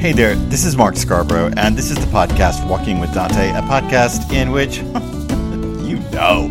Hey there, this is Mark Scarborough, and this is the podcast Walking with Dante, a podcast in which, you know,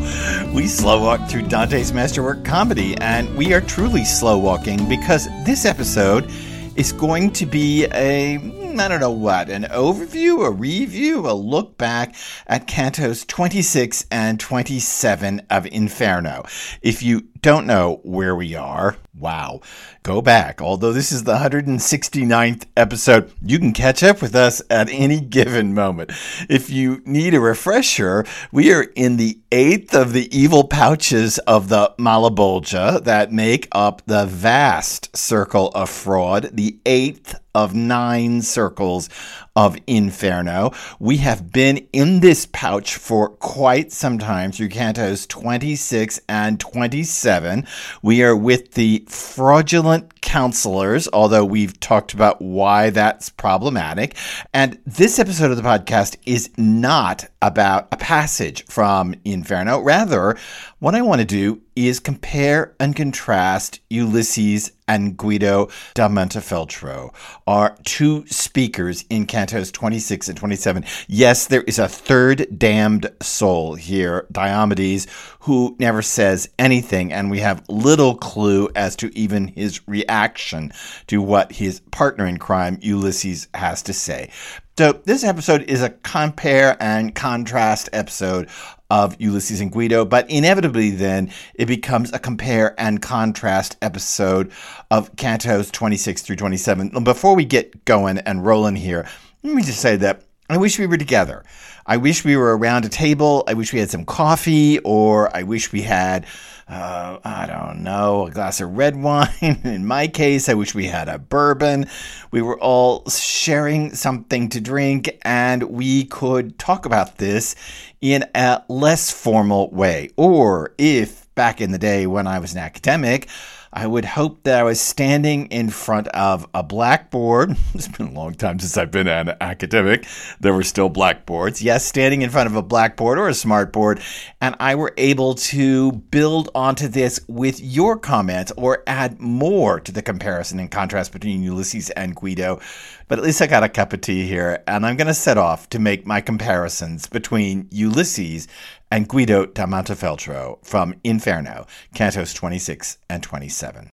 we slow walk through Dante's masterwork comedy, and we are truly slow walking because this episode is going to be a I don't know what, an overview, a review, a look back at cantos 26 and 27 of Inferno. If you don't know where we are, wow, go back. Although this is the 169th episode, you can catch up with us at any given moment. If you need a refresher, we are in the eighth of the evil pouches of the Malebolge that make up the vast circle of fraud, the eighth of nine circles of Inferno. We have been in this pouch for quite some time through cantos 26 and 27. We are with the fraudulent counselors, although we've talked about why that's problematic. And this episode of the podcast is not about a passage from Inferno. Rather, what I want to do is compare and contrast Ulysses and Guido da Montefeltro, our two speakers in cantos 26 and 27. Yes, there is a third damned soul here, Diomedes, who never says anything, and we have little clue as to even his reaction to what his partner in crime, Ulysses, has to say. So, this episode is a compare and contrast episode of Ulysses and Guido, but inevitably then it becomes a compare and contrast episode of Cantos 26 through 27. Before we get going and rolling here, let me just say that I wish we were together. I wish we were around a table. I wish we had some coffee, or I wish we had, uh, I don't know, a glass of red wine. In my case, I wish we had a bourbon. We were all sharing something to drink, and we could talk about this in a less formal way. Or if back in the day when I was an academic, I would hope that I was standing in front of a blackboard. It's been a long time since I've been an academic. There were still blackboards. Yes, standing in front of a blackboard or a smartboard, and I were able to build onto this with your comments or add more to the comparison and contrast between Ulysses and Guido. But at least I got a cup of tea here, and I'm going to set off to make my comparisons between Ulysses and Guido da Montefeltro from Inferno, Cantos 26 and 27.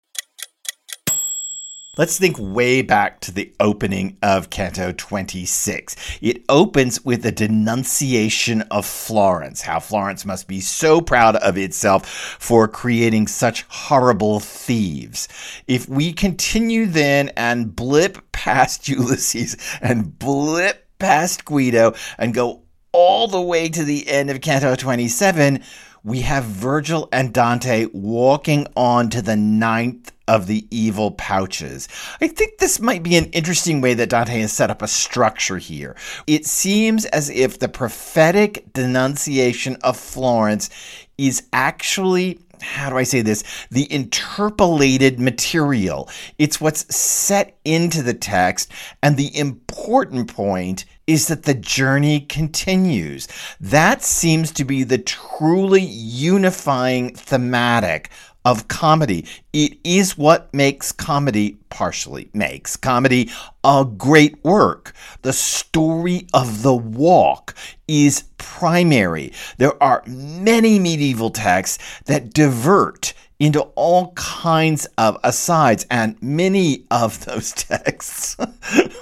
Let's think way back to the opening of Canto 26. It opens with a denunciation of Florence, how Florence must be so proud of itself for creating such horrible thieves. If we continue then and blip past Ulysses and blip past Guido and go all the way to the end of Canto 27, we have Virgil and Dante walking on to the ninth of the evil pouches. I think this might be an interesting way that Dante has set up a structure here. It seems as if the prophetic denunciation of Florence is actually how do I say this? The interpolated material. It's what's set into the text, and the important point is that the journey continues. That seems to be the truly unifying thematic of comedy. It is what makes comedy, partially makes comedy a great work. The story of the walk is primary. There are many medieval texts that divert into all kinds of asides, and many of those texts,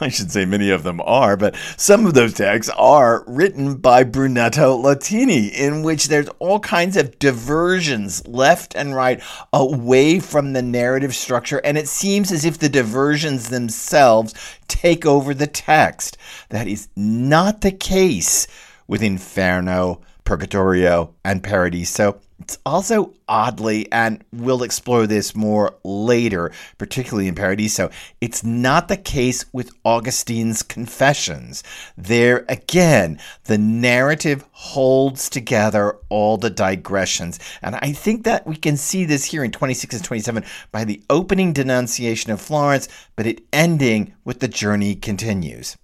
I should say many of them are, but some of those texts are written by Brunetto Latini, in which there's all kinds of diversions left and right away from the narrative structure, and it seems as if the diversions themselves take over the text. That is not the case with Inferno, Purgatorio, and Paradiso. It's also oddly, and we'll explore this more later, particularly in Paradiso, it's not the case with Augustine's Confessions. There again, the narrative holds together all the digressions. And I think that we can see this here in 26 and 27 by the opening denunciation of Florence, but it ending with the journey continues.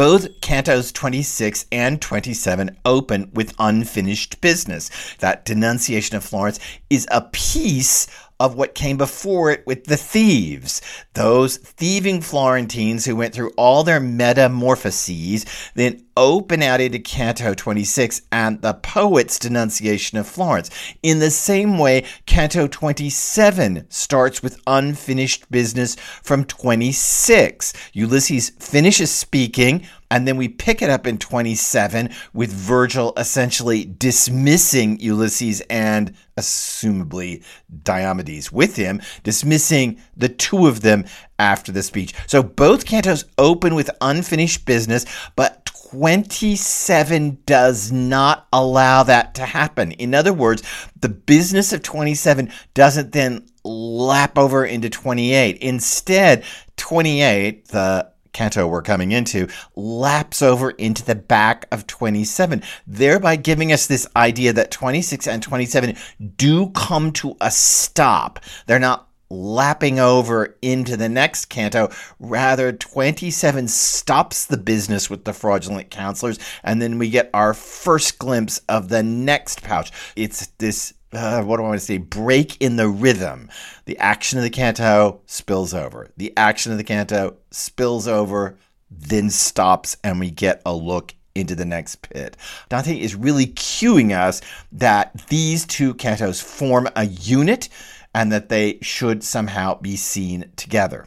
Both cantos 26 and 27 open with unfinished business. That denunciation of Florence is a piece of what came before it with the thieves. Those thieving Florentines who went through all their metamorphoses, then open out into Canto 26 and the poet's denunciation of Florence. In the same way, Canto 27 starts with unfinished business from 26. Ulysses finishes speaking, and then we pick it up in 27 with Virgil essentially dismissing Ulysses and assumably Diomedes with him, dismissing the two of them after the speech. So both cantos open with unfinished business, but 27 does not allow that to happen. In other words, the business of 27 doesn't then lap over into 28. Instead, 28, the canto we're coming into, laps over into the back of 27, thereby giving us this idea that 26 and 27 do come to a stop. They're not lapping over into the next canto. Rather, 27 stops the business with the fraudulent counselors, and then we get our first glimpse of the next pouch. It's this. Uh, what do I want to say? Break in the rhythm. The action of the canto spills over. The action of the canto spills over, then stops, and we get a look into the next pit. Dante is really cueing us that these two cantos form a unit and that they should somehow be seen together.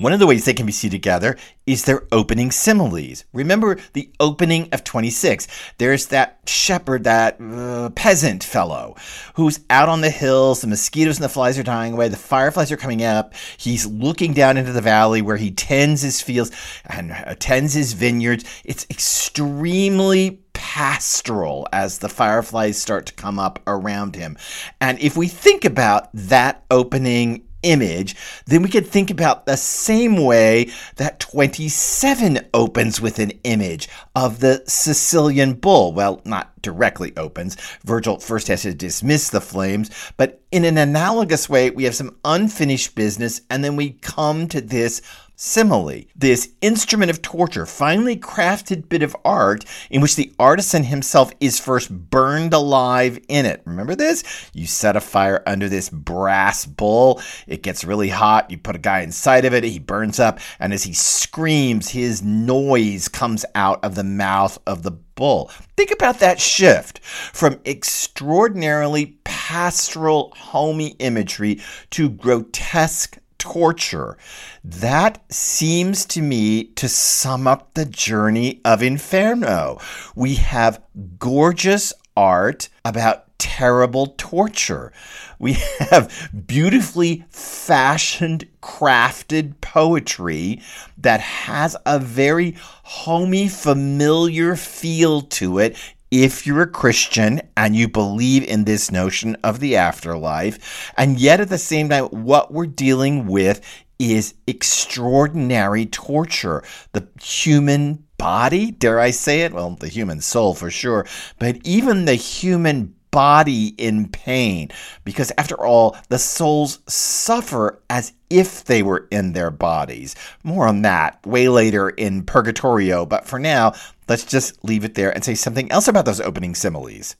One of the ways they can be seen together is their opening similes. Remember the opening of 26. There's that shepherd, that uh, peasant fellow who's out on the hills. The mosquitoes and the flies are dying away. The fireflies are coming up. He's looking down into the valley where he tends his fields and tends his vineyards. It's extremely pastoral as the fireflies start to come up around him. And if we think about that opening image, then we could think about the same way that 27 opens with an image of the Sicilian bull. Well, not directly opens. Virgil first has to dismiss the flames, but in an analogous way, we have some unfinished business, and then we come to this simile, this instrument of torture, finely crafted bit of art in which the artisan himself is first burned alive in it. Remember this? You set a fire under this brass bull, it gets really hot, you put a guy inside of it, he burns up, and as he screams, his noise comes out of the mouth of the bull. Think about that shift from extraordinarily pastoral, homey imagery to grotesque torture. That seems to me to sum up the journey of Inferno. We have gorgeous art about terrible torture. We have beautifully fashioned, crafted poetry that has a very homey, familiar feel to it if you're a Christian and you believe in this notion of the afterlife. And yet at the same time, what we're dealing with is extraordinary torture. The human body, dare I say it? Well, the human soul for sure, but even the human body in pain. Because after all, the souls suffer as if they were in their bodies. More on that way later in Purgatorio, but for now, let's just leave it there and say something else about those opening similes.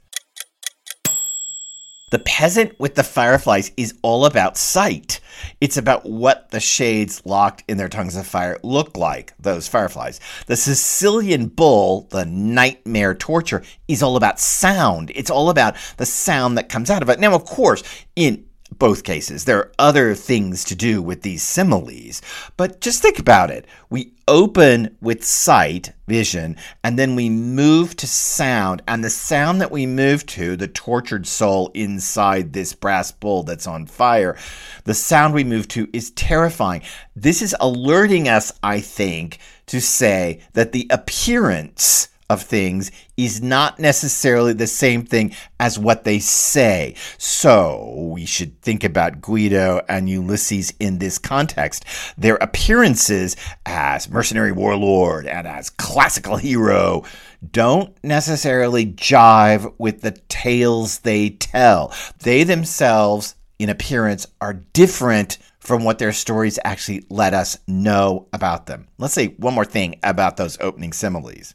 The peasant with the fireflies is all about sight. It's about what the shades locked in their tongues of fire look like, those fireflies. The Sicilian bull, the nightmare torture, is all about sound. It's all about the sound that comes out of it. Now, of course, in both cases. There are other things to do with these similes, but just think about it. We open with sight, vision, and then we move to sound. And the sound that we move to, the tortured soul inside this brass bull that's on fire, the sound we move to is terrifying. This is alerting us, I think, to say that the appearance of things is not necessarily the same thing as what they say. So we should think about Guido and Ulysses in this context. Their appearances as mercenary warlord and as classical hero don't necessarily jive with the tales they tell. They themselves, in appearance, are different from what their stories actually let us know about them. Let's say one more thing about those opening similes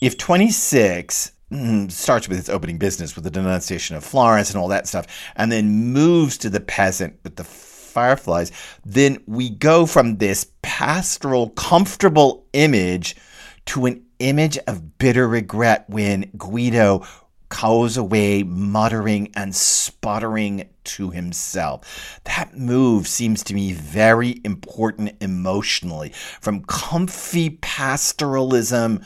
if 26 mm, starts with its opening business with the denunciation of Florence and all that stuff, and then moves to the peasant with the fireflies, then we go from this pastoral, comfortable image to an image of bitter regret when Guido goes away muttering and sputtering to himself. That move seems to me very important emotionally. From comfy pastoralism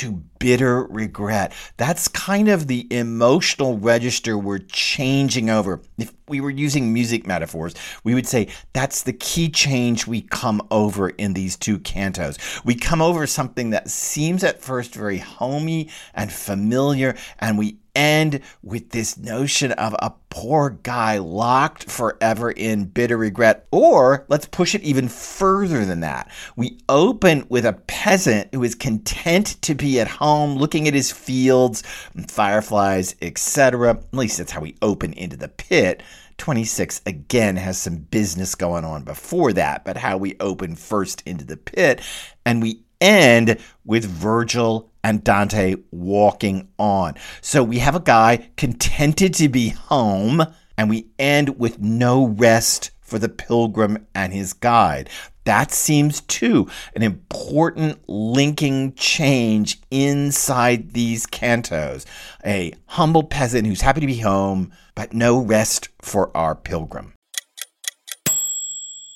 to bitter regret. That's kind of the emotional register we're changing over. If we were using music metaphors, we would say that's the key change we come over in these two cantos. We come over something that seems at first very homey and familiar, and we end with this notion of a poor guy locked forever in bitter regret. Or let's push it even further than that. We open with a peasant who is content to be at home looking at his fields, fireflies, etc. At least that's how we open into the pit. 26 again has some business going on before that, but how we open first into the pit and we end with Virgil and Dante walking on. So we have a guy contented to be home, and we end with no rest for the pilgrim and his guide. That seems too an important linking change inside these cantos. A humble peasant who's happy to be home, but no rest for our pilgrim.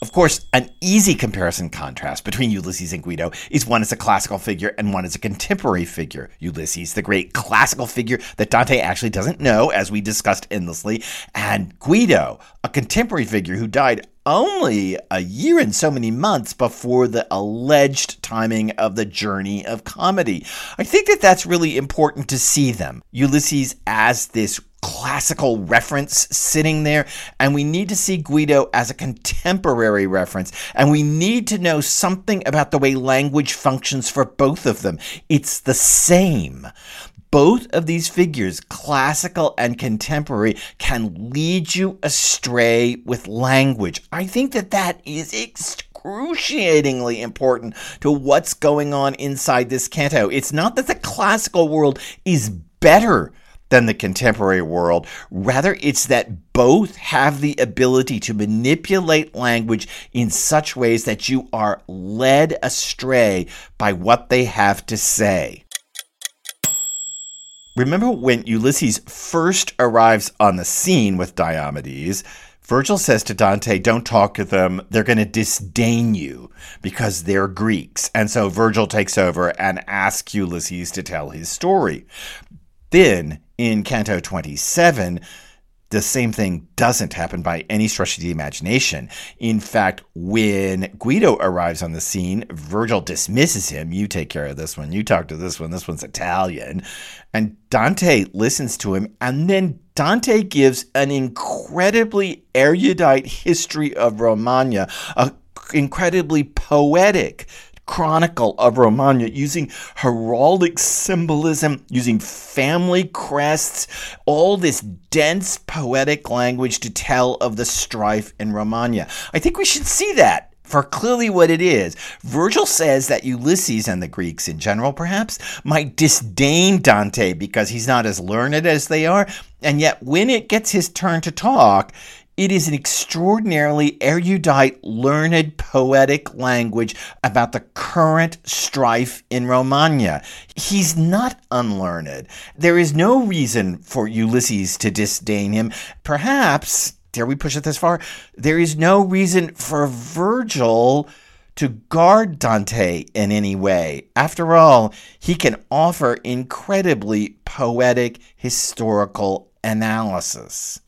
Of course, an easy comparison contrast between Ulysses and Guido is one as a classical figure and one as a contemporary figure. Ulysses, the great classical figure that Dante actually doesn't know, as we discussed endlessly, and Guido, a contemporary figure who died only a year and so many months before the alleged timing of the journey of comedy. I think that that's really important to see them. Ulysses as this classical reference sitting there, and we need to see Guido as a contemporary reference, and we need to know something about the way language functions for both of them. It's the same. Both of these figures, classical and contemporary, can lead you astray with language. I think that that is excruciatingly important to what's going on inside this canto. It's not that the classical world is better than the contemporary world. Rather, it's that both have the ability to manipulate language in such ways that you are led astray by what they have to say. Remember when Ulysses first arrives on the scene with Diomedes? Virgil says to Dante, Don't talk to them. They're going to disdain you because they're Greeks. And so Virgil takes over and asks Ulysses to tell his story. Then in Canto 27, the same thing doesn't happen by any stretch of the imagination. In fact, when Guido arrives on the scene, Virgil dismisses him. You take care of this one. You talk to this one. This one's Italian. And Dante listens to him. And then Dante gives an incredibly erudite history of Romagna, an incredibly poetic chronicle of Romagna using heraldic symbolism, using family crests, all this dense poetic language to tell of the strife in Romagna. I think we should see that for clearly what it is. Virgil says that Ulysses and the Greeks in general, perhaps, might disdain Dante because he's not as learned as they are. And yet, when it gets his turn to talk, it is an extraordinarily erudite, learned, poetic language about the current strife in Romagna. He's not unlearned. There is no reason for Ulysses to disdain him. Perhaps, dare we push it this far? There is no reason for Virgil to guard Dante in any way. After all, he can offer incredibly poetic historical analysis.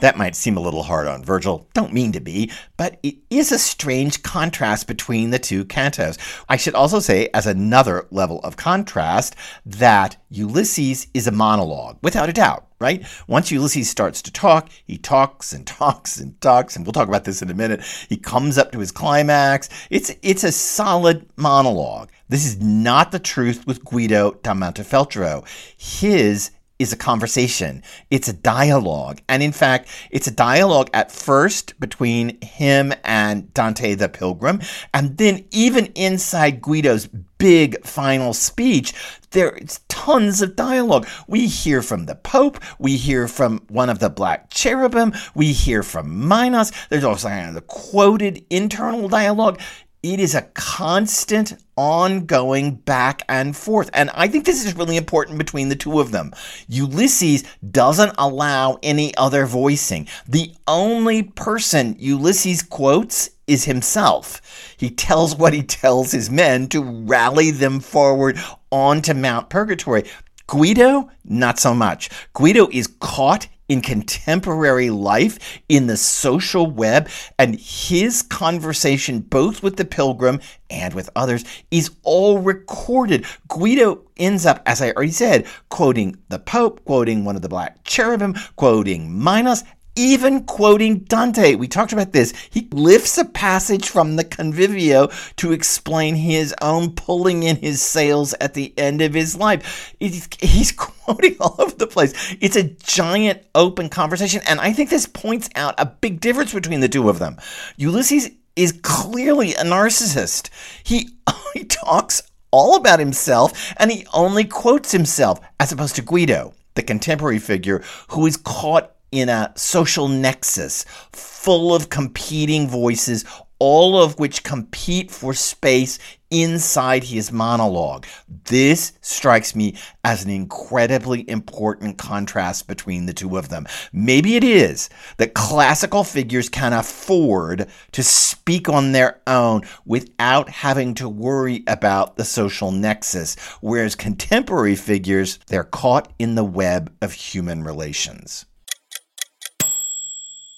That might seem a little hard on Virgil, don't mean to be, but it is a strange contrast between the two cantos. I should also say, as another level of contrast, that Ulysses is a monologue, without a doubt, right? Once Ulysses starts to talk, he talks and talks and talks, and we'll talk about this in a minute. He comes up to his climax. It's, it's a solid monologue. This is not the truth with Guido da Montefeltro. His is a conversation. It's a dialogue. And in fact, it's a dialogue at first between him and Dante the Pilgrim. And then even inside Guido's big final speech, there's tons of dialogue. We hear from the Pope, we hear from one of the black cherubim, we hear from Minos. There's also kind of the quoted internal dialogue it is a constant, ongoing back and forth. And I think this is really important between the two of them. Ulysses doesn't allow any other voicing. The only person Ulysses quotes is himself. He tells what he tells his men to rally them forward onto Mount Purgatory. Guido, not so much. Guido is caught in contemporary life, in the social web, and his conversation, both with the pilgrim and with others, is all recorded. Guido ends up, as I already said, quoting the Pope, quoting one of the black cherubim, quoting Minos, even quoting Dante. We talked about this. He lifts a passage from the Convivio to explain his own pulling in his sails at the end of his life. He's quoting all over the place. It's a giant open conversation. And I think this points out a big difference between the two of them. Ulysses is clearly a narcissist. He, he talks all about himself and he only quotes himself, as opposed to Guido, the contemporary figure who is caught in a social nexus full of competing voices, all of which compete for space inside his monologue. This strikes me as an incredibly important contrast between the two of them. Maybe it is that classical figures can afford to speak on their own without having to worry about the social nexus, whereas contemporary figures, they're caught in the web of human relations.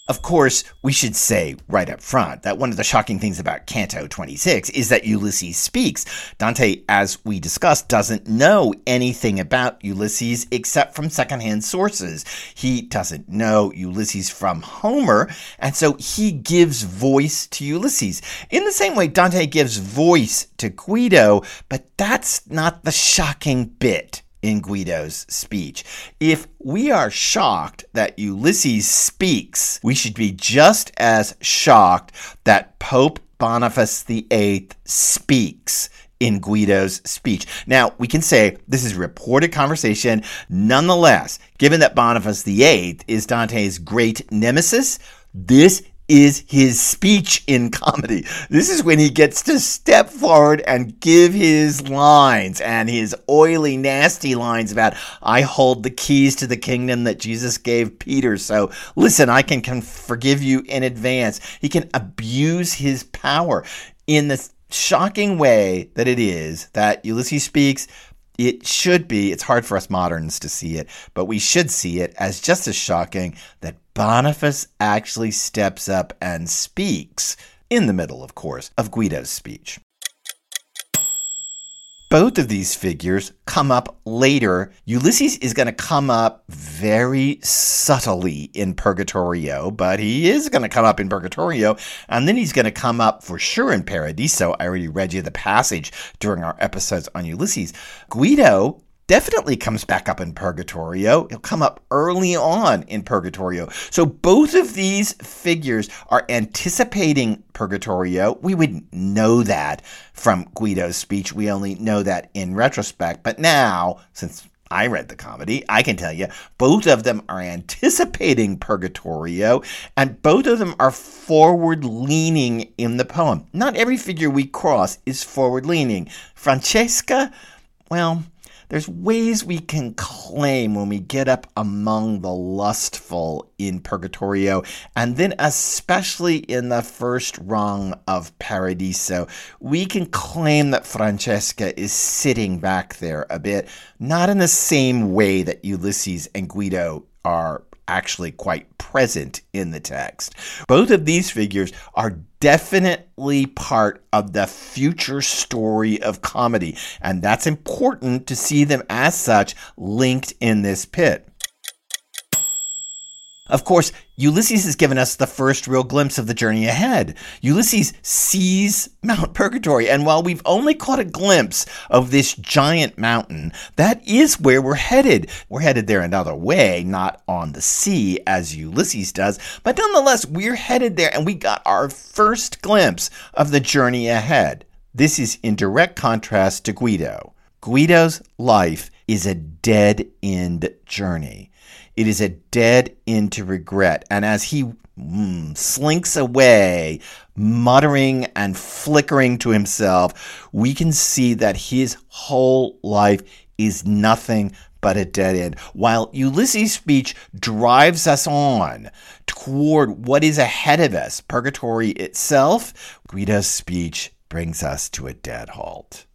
Of course, we should say right up front that one of the shocking things about Canto 26 is that Ulysses speaks. Dante, as we discussed, doesn't know anything about Ulysses except from secondhand sources. He doesn't know Ulysses from Homer, and so he gives voice to Ulysses. In the same way, Dante gives voice to Guido, but that's not the shocking bit in Guido's speech. If we are shocked that Ulysses speaks, we should be just as shocked that Pope Boniface VIII speaks in Guido's speech. Now, we can say this is reported conversation. Nonetheless, given that Boniface VIII is Dante's great nemesis, this is his speech in comedy. This is when he gets to step forward and give his lines and his oily, nasty lines about, I hold the keys to the kingdom that Jesus gave Peter. So listen, I can, can forgive you in advance. He can abuse his power in the shocking way that it is that Ulysses speaks it should be, it's hard for us moderns to see it, but we should see it as just as shocking that Boniface actually steps up and speaks, in the middle, of course, of Guido's speech. Both of these figures come up later. Ulysses is going to come up very subtly in Purgatorio, but he is going to come up in Purgatorio, and then he's going to come up for sure in Paradiso. I already read you the passage during our episodes on Ulysses. Guido definitely comes back up in Purgatorio. He'll come up early on in Purgatorio. So both of these figures are anticipating Purgatorio. We wouldn't know that from Guido's speech. We only know that in retrospect. But now, since I read the comedy. I can tell you, both of them are anticipating Purgatorio, and both of them are forward leaning in the poem. Not every figure we cross is forward leaning. Francesca, well, there's ways we can claim when we get up among the lustful in Purgatorio, and then especially in the first rung of Paradiso, we can claim that Francesca is sitting back there a bit, not in the same way that Ulysses and Guido are actually quite present in the text. Both of these figures are definitely part of the future story of comedy, and that's important to see them as such linked in this pit. Of course, Ulysses has given us the first real glimpse of the journey ahead. Ulysses sees Mount Purgatory, and while we've only caught a glimpse of this giant mountain, that is where we're headed. We're headed there another way, not on the sea as Ulysses does, but nonetheless, we're headed there, and we got our first glimpse of the journey ahead. This is in direct contrast to Guido. Guido's life is a dead end journey. It is a dead end to regret. And as he mm, slinks away, muttering and flickering to himself, we can see that his whole life is nothing but a dead end. While Ulysses' speech drives us on toward what is ahead of us, purgatory itself, Guido's speech brings us to a dead halt.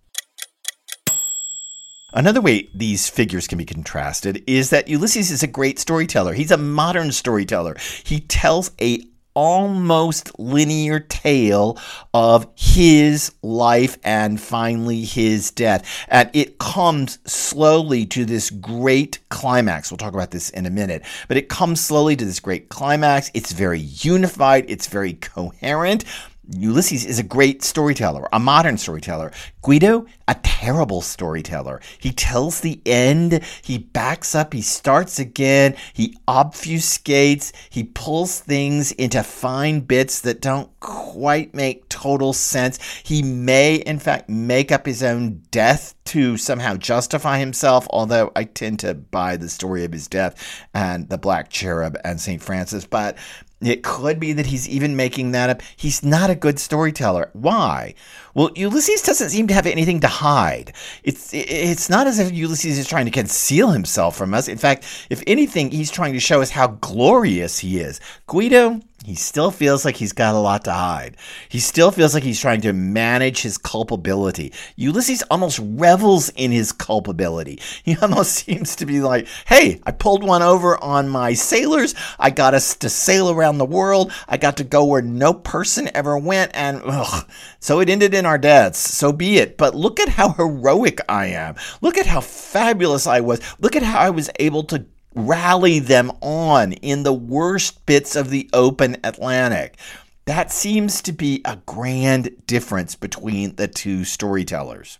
Another way these figures can be contrasted is that Ulysses is a great storyteller. He's a modern storyteller. He tells a almost linear tale of his life and finally his death. And it comes slowly to this great climax. We'll talk about this in a minute, but it comes slowly to this great climax. It's very unified, it's very coherent. Ulysses is a great storyteller, a modern storyteller. Guido, a terrible storyteller. He tells the end, he backs up, he starts again, he obfuscates, he pulls things into fine bits that don't quite make total sense. He may, in fact, make up his own death to somehow justify himself, although I tend to buy the story of his death and the Black Cherub and St. Francis. But it could be that he's even making that up. He's not a good storyteller. Why? Well, Ulysses doesn't seem to have anything to hide. It's it's not as if Ulysses is trying to conceal himself from us. In fact, if anything, he's trying to show us how glorious he is. Guido, he still feels like he's got a lot to hide. He still feels like he's trying to manage his culpability. Ulysses almost revels in his culpability. He almost seems to be like, hey, I pulled one over on my sailors. I got us to sail around the world. I got to go where no person ever went. And ugh, so it ended in our deaths. So be it. But look at how heroic I am. Look at how fabulous I was. Look at how I was able to rally them on in the worst bits of the open Atlantic. That seems to be a grand difference between the two storytellers.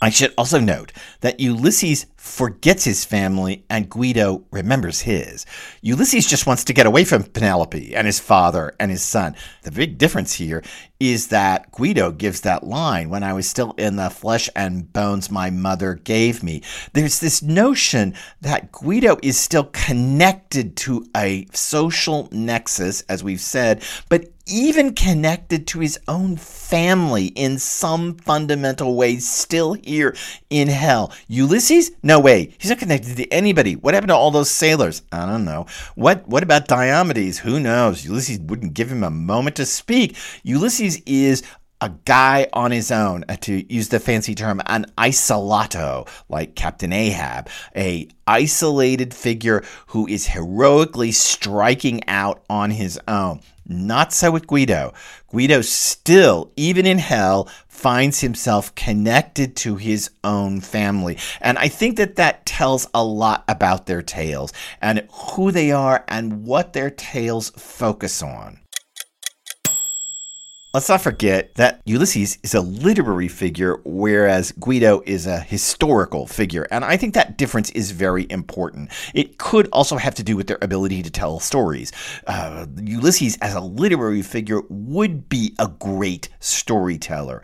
I should also note that Ulysses forgets his family and Guido remembers his. Ulysses just wants to get away from Penelope and his father and his son. The big difference here is that Guido gives that line when I was still in the flesh and bones my mother gave me. There's this notion that Guido is still connected to a social nexus, as we've said, but even connected to his own family in some fundamental way, still here in hell. Ulysses? No way. He's not connected to anybody. What happened to all those sailors? I don't know. What what about Diomedes? Who knows? Ulysses wouldn't give him a moment to speak. Ulysses is a guy on his own, uh, to use the fancy term, an isolato, like Captain Ahab, a isolated figure who is heroically striking out on his own. Not so with Guido. Guido still, even in hell, finds himself connected to his own family. And I think that that tells a lot about their tales and who they are and what their tales focus on. Let's not forget that Ulysses is a literary figure, whereas Guido is a historical figure. And I think that difference is very important. It could also have to do with their ability to tell stories. Uh, Ulysses, as a literary figure, would be a great storyteller.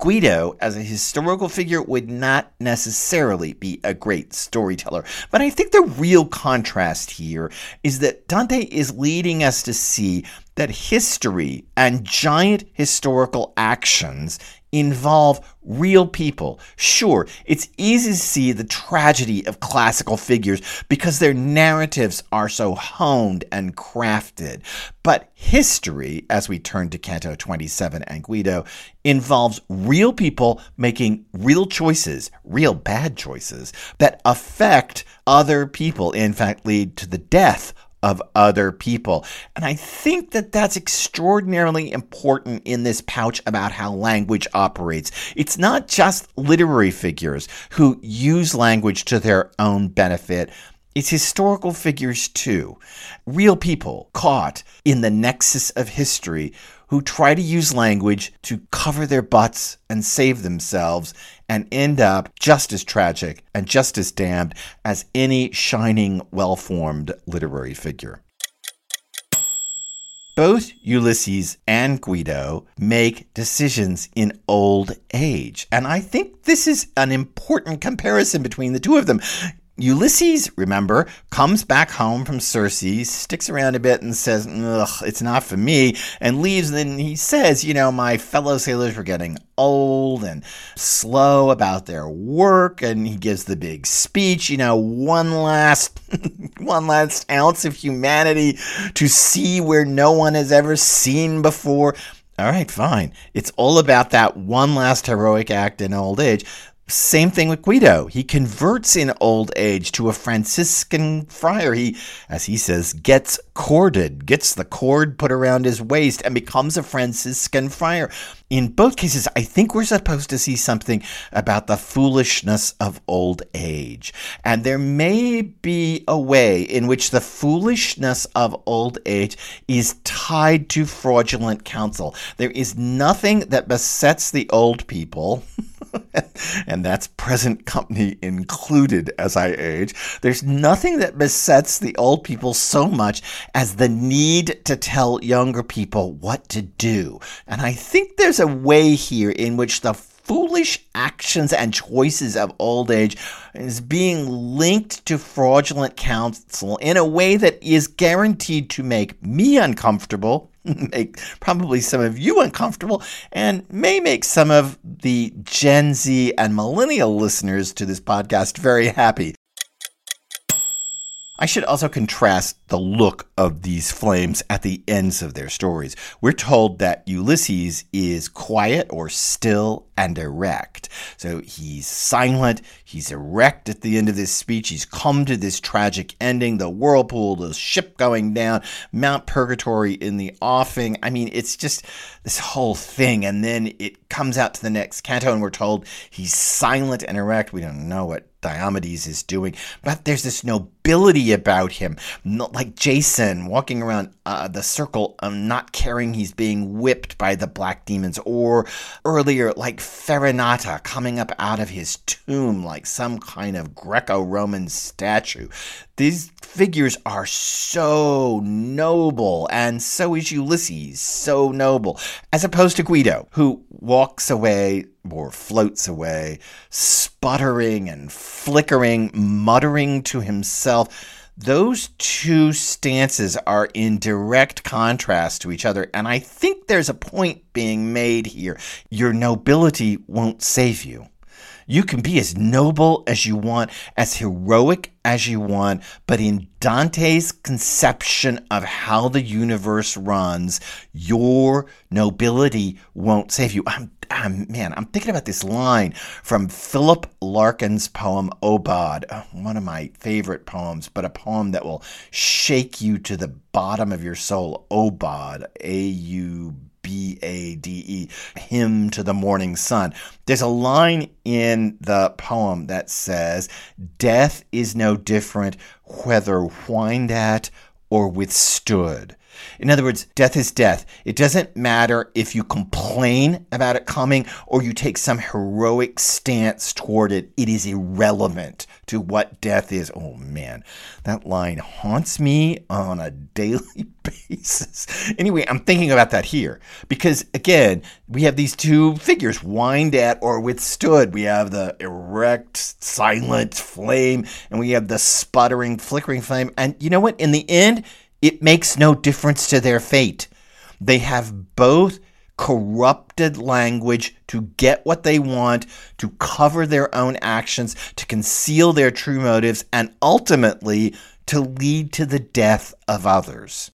Guido, as a historical figure, would not necessarily be a great storyteller. But I think the real contrast here is that Dante is leading us to see that history and giant historical actions involve real people. Sure, it's easy to see the tragedy of classical figures because their narratives are so honed and crafted. But history, as we turn to Canto 27 and Guido, involves real people making real choices, real bad choices, that affect other people, in fact, lead to the death of other people. And I think that that's extraordinarily important in this pouch about how language operates. It's not just literary figures who use language to their own benefit. It's historical figures too. Real people caught in the nexus of history who try to use language to cover their butts and save themselves and end up just as tragic and just as damned as any shining, well formed literary figure. Both Ulysses and Guido make decisions in old age. And I think this is an important comparison between the two of them. Ulysses, remember, comes back home from Circe, sticks around a bit and says, Ugh, it's not for me, and leaves. And then he says, You know, my fellow sailors were getting old and slow about their work. And he gives the big speech, you know, one last, one last ounce of humanity to see where no one has ever seen before. All right, fine. It's all about that one last heroic act in old age. Same thing with Guido. He converts in old age to a Franciscan friar. He, as he says, gets corded, gets the cord put around his waist, and becomes a Franciscan friar. In both cases, I think we're supposed to see something about the foolishness of old age. And there may be a way in which the foolishness of old age is tied to fraudulent counsel. There is nothing that besets the old people. and that's present company included as I age. There's nothing that besets the old people so much as the need to tell younger people what to do. And I think there's a way here in which the foolish actions and choices of old age is being linked to fraudulent counsel in a way that is guaranteed to make me uncomfortable make probably some of you uncomfortable and may make some of the Gen Z and millennial listeners to this podcast very happy. I should also contrast the look of these flames at the ends of their stories. We're told that Ulysses is quiet or still and erect. So he's silent, he's erect at the end of this speech. He's come to this tragic ending the whirlpool, the ship going down, Mount Purgatory in the offing. I mean, it's just this whole thing. And then it comes out to the next canto, and we're told he's silent and erect. We don't know what Diomedes is doing, but there's this nobility about him, not like Jason walking around uh, the circle, um, not caring he's being whipped by the black demons, or earlier, like Farinata coming up out of his tomb like some kind of Greco Roman statue. These figures are so noble, and so is Ulysses, so noble, as opposed to Guido, who walks away or floats away, sputtering and flickering, muttering to himself. Those two stances are in direct contrast to each other, and I think there's a point being made here. Your nobility won't save you. You can be as noble as you want, as heroic as you want, but in Dante's conception of how the universe runs, your nobility won't save you. I'm, I'm man, I'm thinking about this line from Philip Larkin's poem oh Aubade, uh, one of my favorite poems, but a poem that will shake you to the bottom of your soul. Oh Aubade, A U B A D E, hymn to the morning sun. There's a line in the poem that says, Death is no different whether whined at or withstood. In other words, death is death. It doesn't matter if you complain about it coming or you take some heroic stance toward it. It is irrelevant to what death is. Oh man, that line haunts me on a daily basis. Anyway, I'm thinking about that here because again, we have these two figures, whined at or withstood. We have the erect, silent flame, and we have the sputtering, flickering flame. And you know what? In the end, it makes no difference to their fate. They have both corrupted language to get what they want, to cover their own actions, to conceal their true motives, and ultimately to lead to the death of others.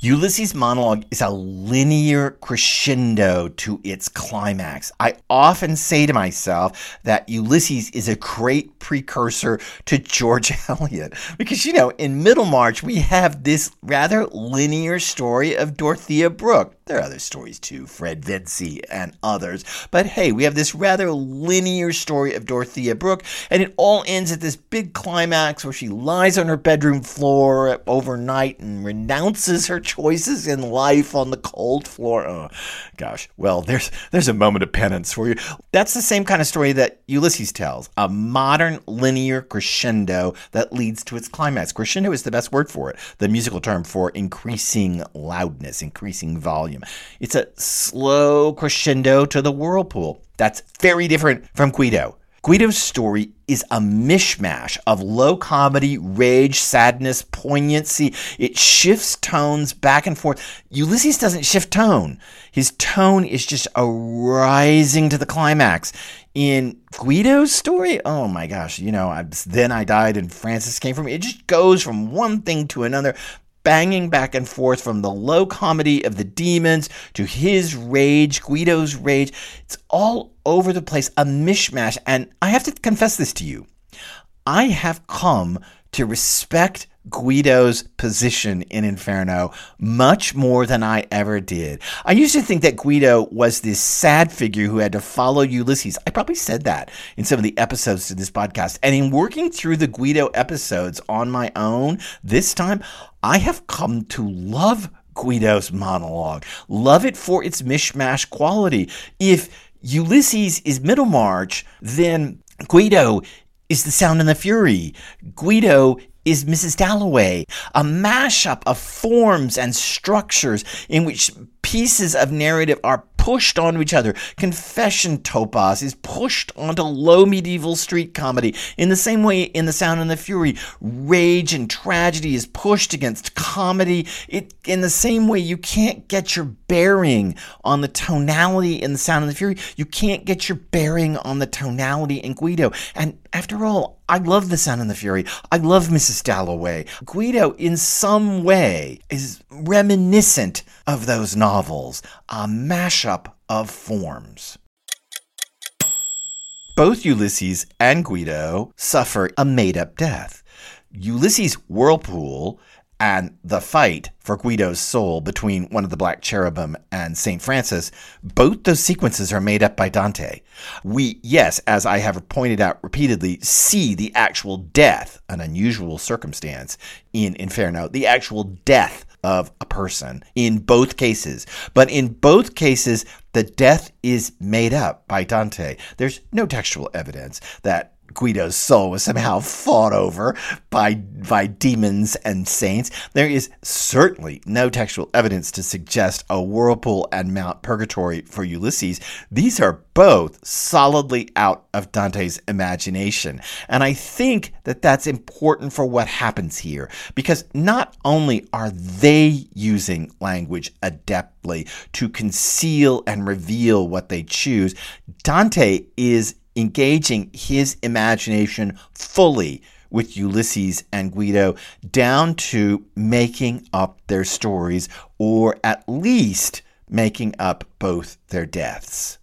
Ulysses' monologue is a linear crescendo to its climax. I often say to myself that Ulysses is a great precursor to George Eliot because, you know, in Middlemarch, we have this rather linear story of Dorothea Brooke There are other stories too, Fred Vincy and others. But hey, we have this rather linear story of Dorothea Brooke, and it all ends at this big climax where she lies on her bedroom floor overnight and renounces her choices in life on the cold floor. Oh, gosh. Well, there's there's a moment of penance for you. That's the same kind of story that Ulysses tells. A modern linear crescendo that leads to its climax. Crescendo is the best word for it, the musical term for increasing loudness, increasing volume. It's a slow crescendo to the whirlpool. That's very different from Guido. Guido's story is a mishmash of low comedy, rage, sadness, poignancy. It shifts tones back and forth. Ulysses doesn't shift tone. His tone is just a rising to the climax. In Guido's story, oh my gosh, you know, I, then I died and Francis came for me. It just goes from one thing to another, banging back and forth from the low comedy of the demons to his rage, Guido's rage. It's all over the place, a mishmash. And I have to confess this to you. I have come to respect Guido's position in Inferno much more than I ever did. I used to think that Guido was this sad figure who had to follow Ulysses. I probably said that in some of the episodes to this podcast. And in working through the Guido episodes on my own this time, I have come to love Guido's monologue, love it for its mishmash quality. If Ulysses is Middlemarch, then Guido is the sound and the fury. Guido is Mrs. Dalloway, a mashup of forms and structures in which pieces of narrative are pushed onto each other. Confession topos is pushed onto low medieval street comedy. In the same way, in The Sound and the Fury, rage and tragedy is pushed against comedy. It, in the same way, you can't get your bearing on the tonality in The Sound and the Fury. You can't get your bearing on the tonality in Guido. And after all, I love The Sound and the Fury. I love Mrs. Dalloway. Guido, in some way, is reminiscent of those novels, a mashup of forms. Both Ulysses and Guido suffer a made up death. Ulysses' whirlpool and the fight for Guido's soul between one of the black cherubim and St. Francis, both those sequences are made up by Dante. We, yes, as I have pointed out repeatedly, see the actual death, an unusual circumstance in Inferno, the actual death of a person in both cases. But in both cases, the death is made up by Dante. There's no textual evidence that Guido's soul was somehow fought over by by demons and saints. There is certainly no textual evidence to suggest a whirlpool and Mount Purgatory for Ulysses. These are both solidly out of Dante's imagination. And I think that that's important for what happens here because not only are they using language adeptly to conceal and reveal what they choose, Dante is engaging his imagination fully with Ulysses and Guido down to making up their stories, or at least making up both their deaths.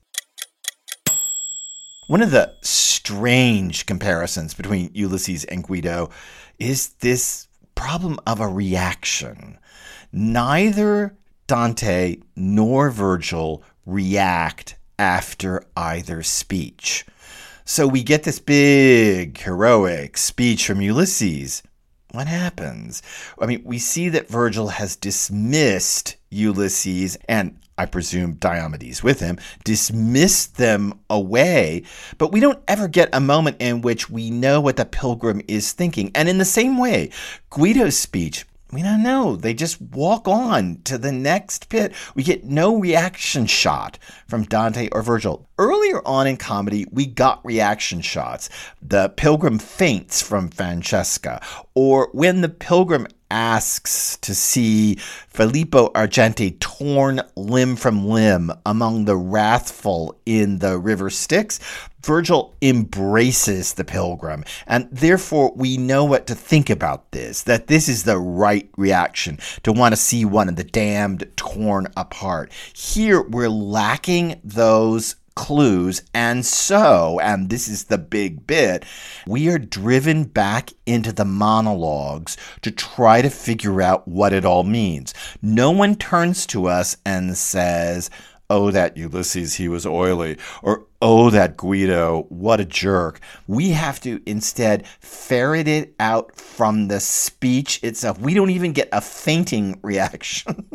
One of the strange comparisons between Ulysses and Guido is this problem of a reaction. Neither Dante nor Virgil react after either speech. So we get this big, heroic speech from Ulysses. What happens? I mean, we see that Virgil has dismissed Ulysses and I presume Diomedes with him, dismissed them away, but we don't ever get a moment in which we know what the pilgrim is thinking. And in the same way, Guido's speech we don't know. They just walk on to the next pit. We get no reaction shot from Dante or Virgil. Earlier on in comedy, we got reaction shots. The pilgrim faints from Francesca, or when the pilgrim asks to see Filippo Argenti torn limb from limb among the wrathful in the river Styx, Virgil embraces the pilgrim, and therefore we know what to think about this that this is the right reaction to want to see one of the damned torn apart. Here we're lacking those clues. And so, and this is the big bit, we are driven back into the monologues to try to figure out what it all means. No one turns to us and says, oh, that Ulysses, he was oily, or oh, that Guido, what a jerk. We have to instead ferret it out from the speech itself. We don't even get a fainting reaction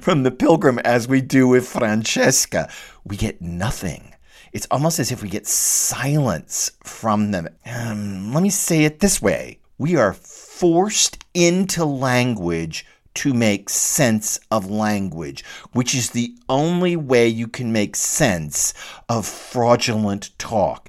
from the pilgrim as we do with Francesca. We get nothing. It's almost as if we get silence from them. Um, let me say it this way we are forced into language to make sense of language, which is the only way you can make sense of fraudulent talk.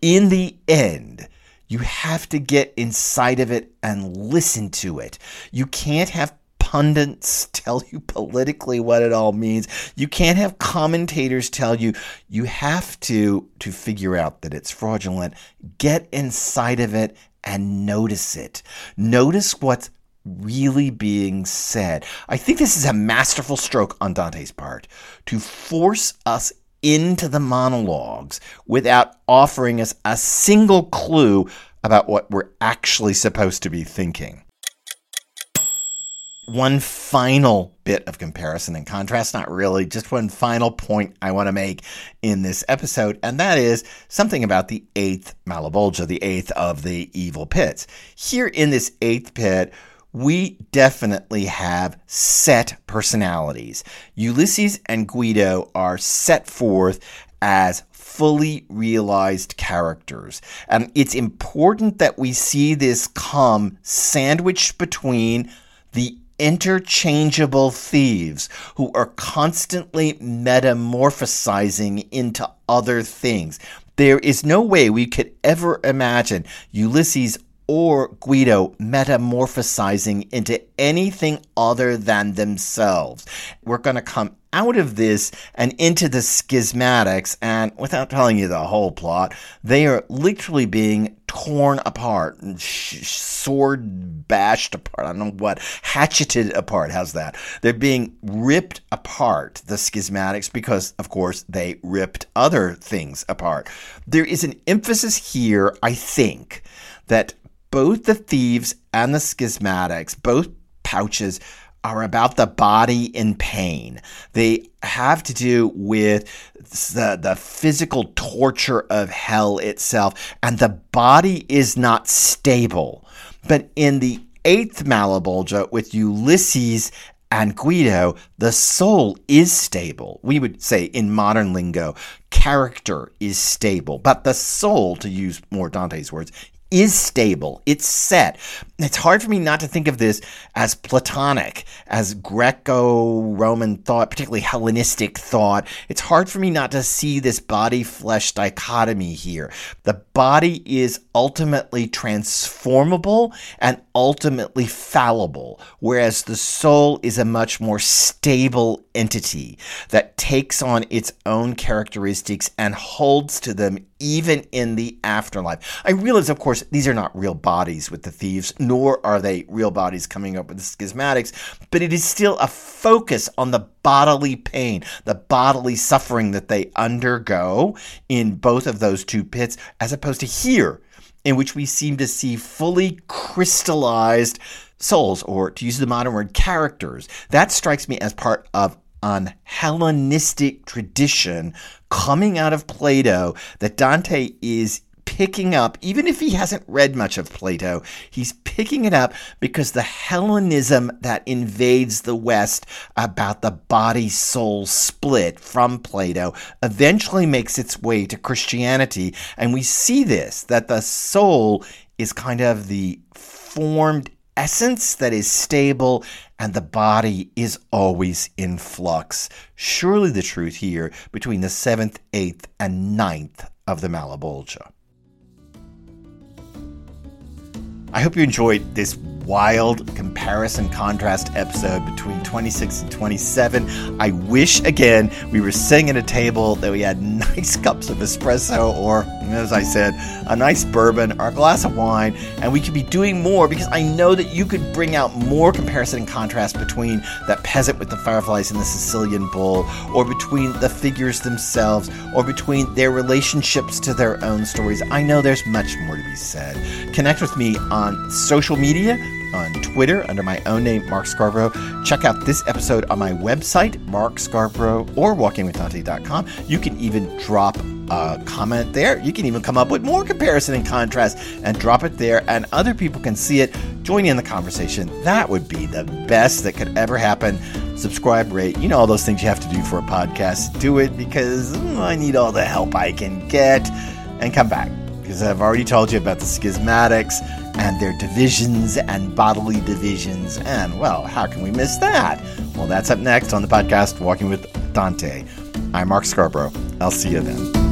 In the end, you have to get inside of it and listen to it. You can't have pundits tell you politically what it all means. You can't have commentators tell you. You have to to figure out that it's fraudulent. Get inside of it and notice it. Notice what's really being said. I think this is a masterful stroke on Dante's part to force us into the monologues without offering us a single clue about what we're actually supposed to be thinking. One final bit of comparison and contrast, not really, just one final point I want to make in this episode, and that is something about the eighth Malebolge, the eighth of the evil pits. Here in this eighth pit, we definitely have set personalities. Ulysses and Guido are set forth as fully realized characters. And it's important that we see this come sandwiched between the interchangeable thieves who are constantly metamorphosizing into other things. There is no way we could ever imagine Ulysses or Guido metamorphosizing into anything other than themselves. We're going to come out of this and into the schismatics, and without telling you the whole plot, they are literally being torn apart, sword bashed apart. I don't know what, hatcheted apart. How's that? They're being ripped apart, the schismatics, because, of course, they ripped other things apart. There is an emphasis here, I think, that both the thieves and the schismatics, both pouches, are about the body in pain. They have to do with the, the physical torture of hell itself, and the body is not stable. But in the eighth Malebolge with Ulysses and Guido, the soul is stable. We would say in modern lingo, character is stable, but the soul, to use more Dante's words, is stable. It's set. It's hard for me not to think of this as Platonic, as Greco Roman thought, particularly Hellenistic thought. It's hard for me not to see this body flesh dichotomy here. The body is ultimately transformable and ultimately fallible, whereas the soul is a much more stable entity that takes on its own characteristics and holds to them even in the afterlife. I realize, of course, these are not real bodies with the thieves, nor are they real bodies coming up with the schismatics, but it is still a focus on the bodily pain, the bodily suffering that they undergo in both of those two pits, as opposed to here, in which we seem to see fully crystallized souls, or to use the modern word, characters. That strikes me as part of an Hellenistic tradition coming out of Plato that Dante is picking up, even if he hasn't read much of Plato, he's picking it up because the Hellenism that invades the West about the body soul split from Plato eventually makes its way to Christianity. And we see this that the soul is kind of the formed essence that is stable and the body is always in flux. Surely the truth here between the seventh, eighth, and ninth of the Malebolge. I hope you enjoyed this wild comparison contrast episode between 26 and 27. I wish, again, we were sitting at a table that we had nice cups of espresso or, as I said, a nice bourbon or a glass of wine, and we could be doing more because I know that you could bring out more comparison and contrast between that peasant with the fireflies and the Sicilian bull, or between the figures themselves, or between their relationships to their own stories. I know there's much more to be said. Connect with me on social media on Twitter under my own name, Mark Scarbrough. Check out this episode on my website, Mark Scarbrough, or walkingwithdante.com. You can even drop a comment there. You can even come up with more comparison and contrast and drop it there, and other people can see it. Join in the conversation. That would be the best that could ever happen. Subscribe, rate, you know, all those things you have to do for a podcast. Do it because mm, I need all the help I can get. And come back because I've already told you about the schismatics and their divisions and bodily divisions. And, well, how can we miss that? Well, that's up next on the podcast Walking with Dante. I'm Mark Scarbrough. I'll see you then.